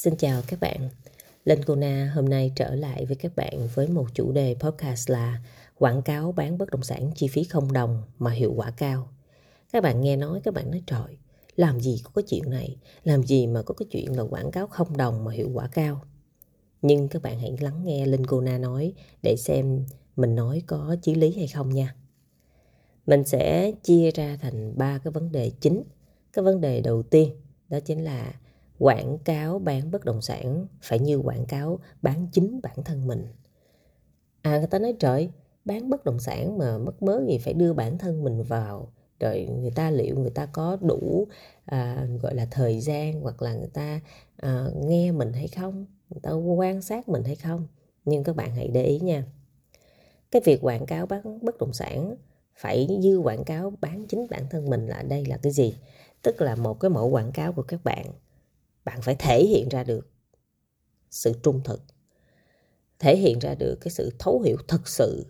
Xin chào các bạn. Linh Kona hôm nay trở lại với các bạn với một chủ đề podcast là quảng cáo bán bất động sản chi phí không đồng mà hiệu quả cao. Các bạn nghe nói các bạn nói trời, làm gì có cái chuyện này, làm gì mà có cái chuyện là quảng cáo không đồng mà hiệu quả cao. Nhưng các bạn hãy lắng nghe Linh Kona nói để xem mình nói có chí lý hay không nha. Mình sẽ chia ra thành ba cái vấn đề chính. Cái vấn đề đầu tiên đó chính là quảng cáo bán bất động sản phải như quảng cáo bán chính bản thân mình. À người ta nói trời bán bất động sản mà mất mớ gì phải đưa bản thân mình vào. Rồi người ta liệu người ta có đủ à, gọi là thời gian hoặc là người ta à, nghe mình hay không? Người ta quan sát mình hay không? Nhưng các bạn hãy để ý nha. Cái việc quảng cáo bán bất động sản phải như quảng cáo bán chính bản thân mình là đây là cái gì? Tức là một cái mẫu quảng cáo của các bạn bạn phải thể hiện ra được sự trung thực, thể hiện ra được cái sự thấu hiểu thực sự.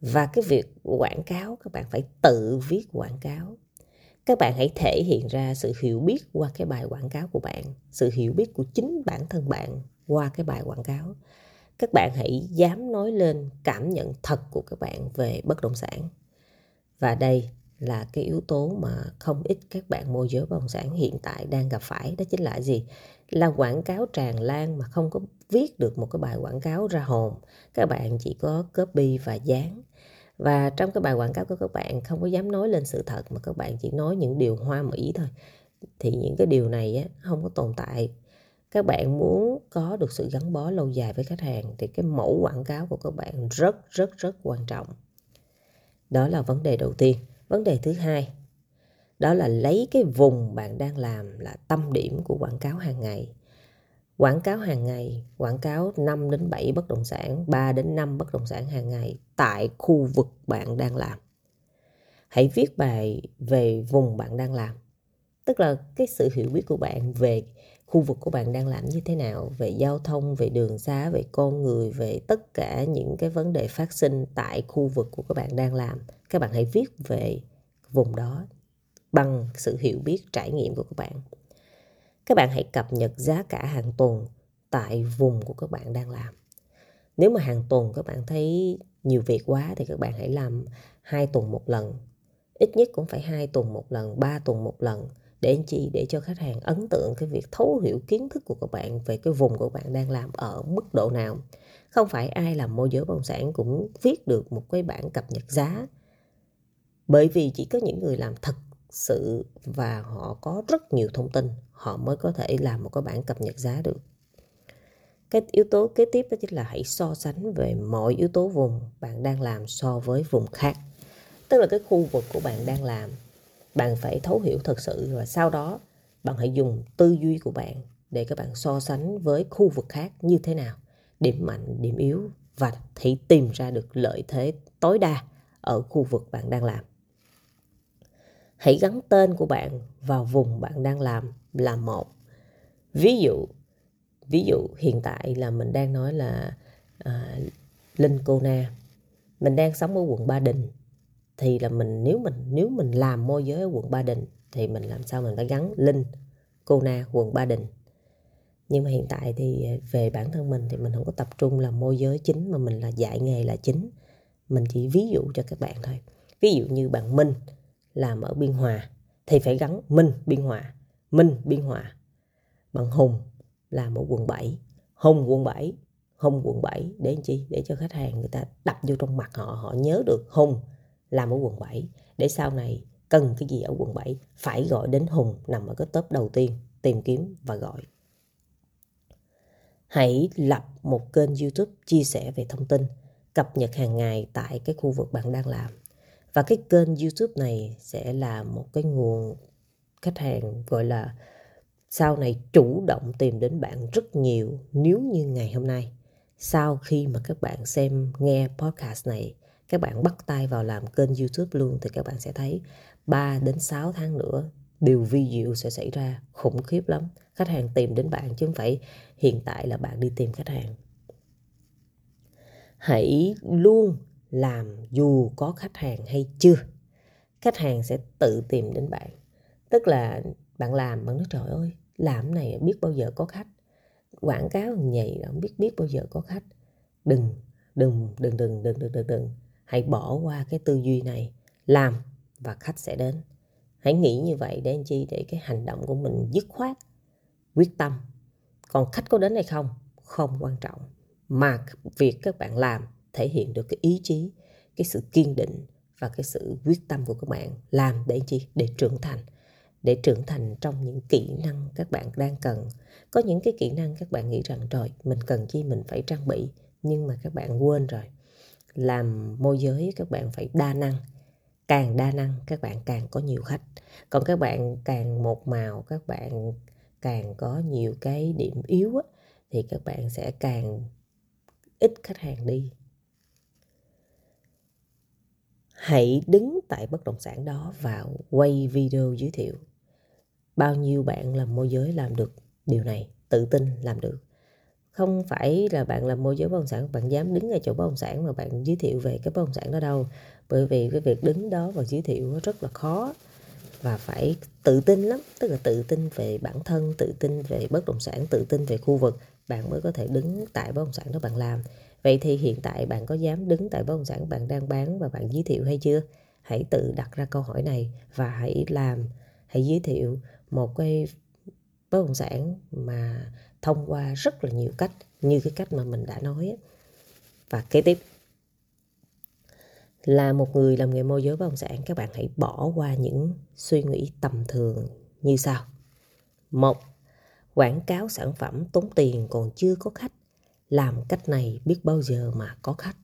Và cái việc quảng cáo, các bạn phải tự viết quảng cáo. Các bạn hãy thể hiện ra sự hiểu biết qua cái bài quảng cáo của bạn, sự hiểu biết của chính bản thân bạn qua cái bài quảng cáo. Các bạn hãy dám nói lên cảm nhận thật của các bạn về bất động sản. Và đây là cái yếu tố mà không ít các bạn môi giới bất động sản hiện tại đang gặp phải đó chính là gì? Là quảng cáo tràn lan mà không có viết được một cái bài quảng cáo ra hồn. Các bạn chỉ có copy và dán. Và trong cái bài quảng cáo của các bạn không có dám nói lên sự thật mà các bạn chỉ nói những điều hoa mỹ thôi. Thì những cái điều này á, không có tồn tại. Các bạn muốn có được sự gắn bó lâu dài với khách hàng thì cái mẫu quảng cáo của các bạn rất rất rất quan trọng. Đó là vấn đề đầu tiên vấn đề thứ hai, đó là lấy cái vùng bạn đang làm là tâm điểm của quảng cáo hàng ngày. Quảng cáo hàng ngày, quảng cáo 5 đến 7 bất động sản 3 đến 5 bất động sản hàng ngày tại khu vực bạn đang làm. Hãy viết bài về vùng bạn đang làm, tức là cái sự hiểu biết của bạn về khu vực của bạn đang làm như thế nào, về giao thông, về đường xá, về con người, về tất cả những cái vấn đề phát sinh tại khu vực của các bạn đang làm các bạn hãy viết về vùng đó bằng sự hiểu biết, trải nghiệm của các bạn. Các bạn hãy cập nhật giá cả hàng tuần tại vùng của các bạn đang làm. Nếu mà hàng tuần các bạn thấy nhiều việc quá thì các bạn hãy làm hai tuần một lần. Ít nhất cũng phải hai tuần một lần, ba tuần một lần để chi? Để cho khách hàng ấn tượng cái việc thấu hiểu kiến thức của các bạn về cái vùng của bạn đang làm ở mức độ nào. Không phải ai làm môi giới bất động sản cũng viết được một cái bản cập nhật giá bởi vì chỉ có những người làm thật sự và họ có rất nhiều thông tin, họ mới có thể làm một cái bản cập nhật giá được. Cái yếu tố kế tiếp đó chính là hãy so sánh về mọi yếu tố vùng bạn đang làm so với vùng khác. Tức là cái khu vực của bạn đang làm, bạn phải thấu hiểu thật sự và sau đó bạn hãy dùng tư duy của bạn để các bạn so sánh với khu vực khác như thế nào. Điểm mạnh, điểm yếu và hãy tìm ra được lợi thế tối đa ở khu vực bạn đang làm hãy gắn tên của bạn vào vùng bạn đang làm là một. Ví dụ ví dụ hiện tại là mình đang nói là à, linh cô na. Mình đang sống ở quận ba đình thì là mình nếu mình nếu mình làm môi giới ở quận Ba Đình thì mình làm sao mình phải gắn Linh Cô Na quận Ba Đình. Nhưng mà hiện tại thì về bản thân mình thì mình không có tập trung làm môi giới chính mà mình là dạy nghề là chính. Mình chỉ ví dụ cho các bạn thôi. Ví dụ như bạn Minh làm ở Biên Hòa thì phải gắn Minh Biên Hòa Minh Biên Hòa bằng Hùng làm ở quận 7 Hùng quận 7 Hùng quận 7 để làm chi để cho khách hàng người ta đập vô trong mặt họ họ nhớ được Hùng làm ở quận 7 để sau này cần cái gì ở quận 7 phải gọi đến Hùng nằm ở cái top đầu tiên tìm kiếm và gọi. Hãy lập một kênh YouTube chia sẻ về thông tin, cập nhật hàng ngày tại cái khu vực bạn đang làm. Và cái kênh YouTube này sẽ là một cái nguồn khách hàng, gọi là, sau này chủ động tìm đến bạn rất nhiều nếu như ngày hôm nay sau khi mà các bạn xem, nghe podcast này, các bạn bắt tay vào làm kênh YouTube luôn thì các bạn sẽ thấy 3 đến 6 tháng nữa, điều vi diệu sẽ xảy ra khủng khiếp lắm. Khách hàng tìm đến bạn chứ không phải hiện tại là bạn đi tìm khách hàng. Hãy luôn làm dù có khách hàng hay chưa. Khách hàng sẽ tự tìm đến bạn. Tức là bạn làm bạn nói trời ơi, làm này biết bao giờ có khách. quảng cáo nhầy không biết biết bao giờ có khách đừng đừng đừng đừng đừng đừng đừng đừng hãy bỏ qua cái tư duy này làm và khách sẽ đến hãy nghĩ như vậy để anh chi để cái hành động của mình dứt khoát quyết tâm còn khách có đến hay không không quan trọng mà việc các bạn làm thể hiện được cái ý chí cái sự kiên định và cái sự quyết tâm của các bạn. Làm để chi? Để trưởng thành. Để trưởng thành trong những kỹ năng các bạn đang cần. Có những cái kỹ năng các bạn nghĩ rằng rồi mình cần chi? Mình phải trang bị. Nhưng mà các bạn quên rồi. Làm môi giới các bạn phải đa năng. Càng đa năng các bạn càng có nhiều khách. Còn các bạn càng một màu các bạn càng có nhiều cái điểm yếu á, thì các bạn sẽ càng ít khách hàng đi hãy đứng tại bất động sản đó và quay video giới thiệu. Bao nhiêu bạn làm môi giới làm được điều này, tự tin làm được. Không phải là bạn làm môi giới bất động sản, bạn dám đứng ở chỗ bất động sản mà bạn giới thiệu về cái bất động sản đó đâu. Bởi vì cái việc đứng đó và giới thiệu rất là khó và phải tự tin lắm. Tức là tự tin về bản thân, tự tin về bất động sản, tự tin về khu vực. Bạn mới có thể đứng tại bất động sản đó bạn làm vậy thì hiện tại bạn có dám đứng tại bất động sản bạn đang bán và bạn giới thiệu hay chưa? Hãy tự đặt ra câu hỏi này và hãy làm, hãy giới thiệu một cái bất động sản mà thông qua rất là nhiều cách, như cái cách mà mình đã nói và kế tiếp. Là một người làm nghề môi giới bất động sản, các bạn hãy bỏ qua những suy nghĩ tầm thường như sau. Một, quảng cáo sản phẩm tốn tiền còn chưa có khách làm cách này biết bao giờ mà có khách.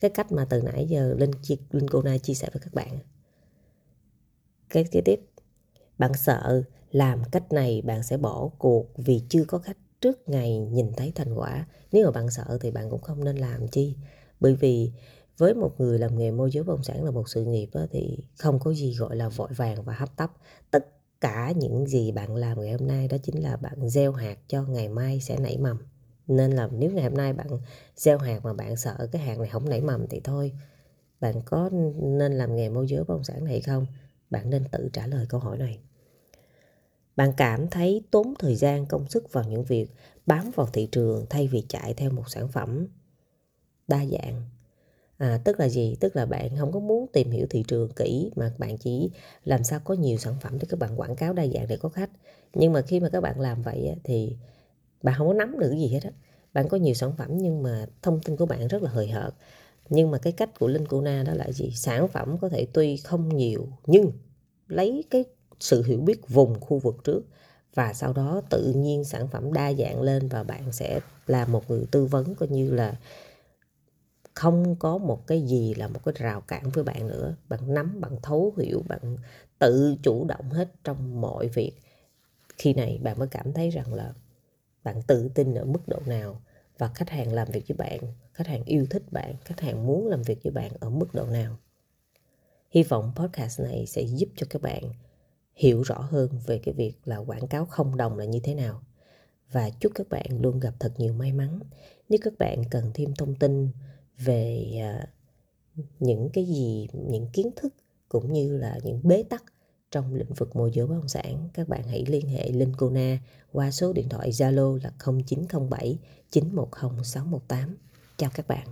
Cái cách mà từ nãy giờ linh linh cô na chia sẻ với các bạn cái kế tiếp. Bạn sợ làm cách này bạn sẽ bỏ cuộc vì chưa có khách trước ngày nhìn thấy thành quả. Nếu mà bạn sợ thì bạn cũng không nên làm chi. Bởi vì với một người làm nghề môi giới bất động sản là một sự nghiệp đó, thì không có gì gọi là vội vàng và hấp tấp. Tất cả những gì bạn làm ngày hôm nay đó chính là bạn gieo hạt cho ngày mai sẽ nảy mầm nên là nếu ngày hôm nay bạn gieo hạt mà bạn sợ cái hạt này không nảy mầm thì thôi. Bạn có nên làm nghề môi giới bất động sản này không? Bạn nên tự trả lời câu hỏi này. Bạn cảm thấy tốn thời gian công sức vào những việc bám vào thị trường thay vì chạy theo một sản phẩm đa dạng. À, tức là gì? Tức là bạn không có muốn tìm hiểu thị trường kỹ mà bạn chỉ làm sao có nhiều sản phẩm để các bạn quảng cáo đa dạng để có khách. Nhưng mà khi mà các bạn làm vậy thì bạn không có nắm được gì hết á. Bạn có nhiều sản phẩm nhưng mà thông tin của bạn rất là hời hợt. Nhưng mà cái cách của linh cuna đó là gì? Sản phẩm có thể tuy không nhiều nhưng lấy cái sự hiểu biết vùng khu vực trước và sau đó tự nhiên sản phẩm đa dạng lên và bạn sẽ là một người tư vấn coi như là không có một cái gì là một cái rào cản với bạn nữa. Bạn nắm, bạn thấu hiểu, bạn tự chủ động hết trong mọi việc. Khi này bạn mới cảm thấy rằng là bạn tự tin ở mức độ nào? Và khách hàng làm việc với bạn, khách hàng yêu thích bạn, khách hàng muốn làm việc với bạn ở mức độ nào? Hy vọng podcast này sẽ giúp cho các bạn hiểu rõ hơn về cái việc là quảng cáo không đồng là như thế nào. Và chúc các bạn luôn gặp thật nhiều may mắn. Nếu các bạn cần thêm thông tin về à, những cái gì, những kiến thức cũng như là những bế tắc trong lĩnh vực môi giới bất động sản, các bạn hãy liên hệ Linh Kona qua số điện thoại Zalo là 0907 910 618 chào các bạn.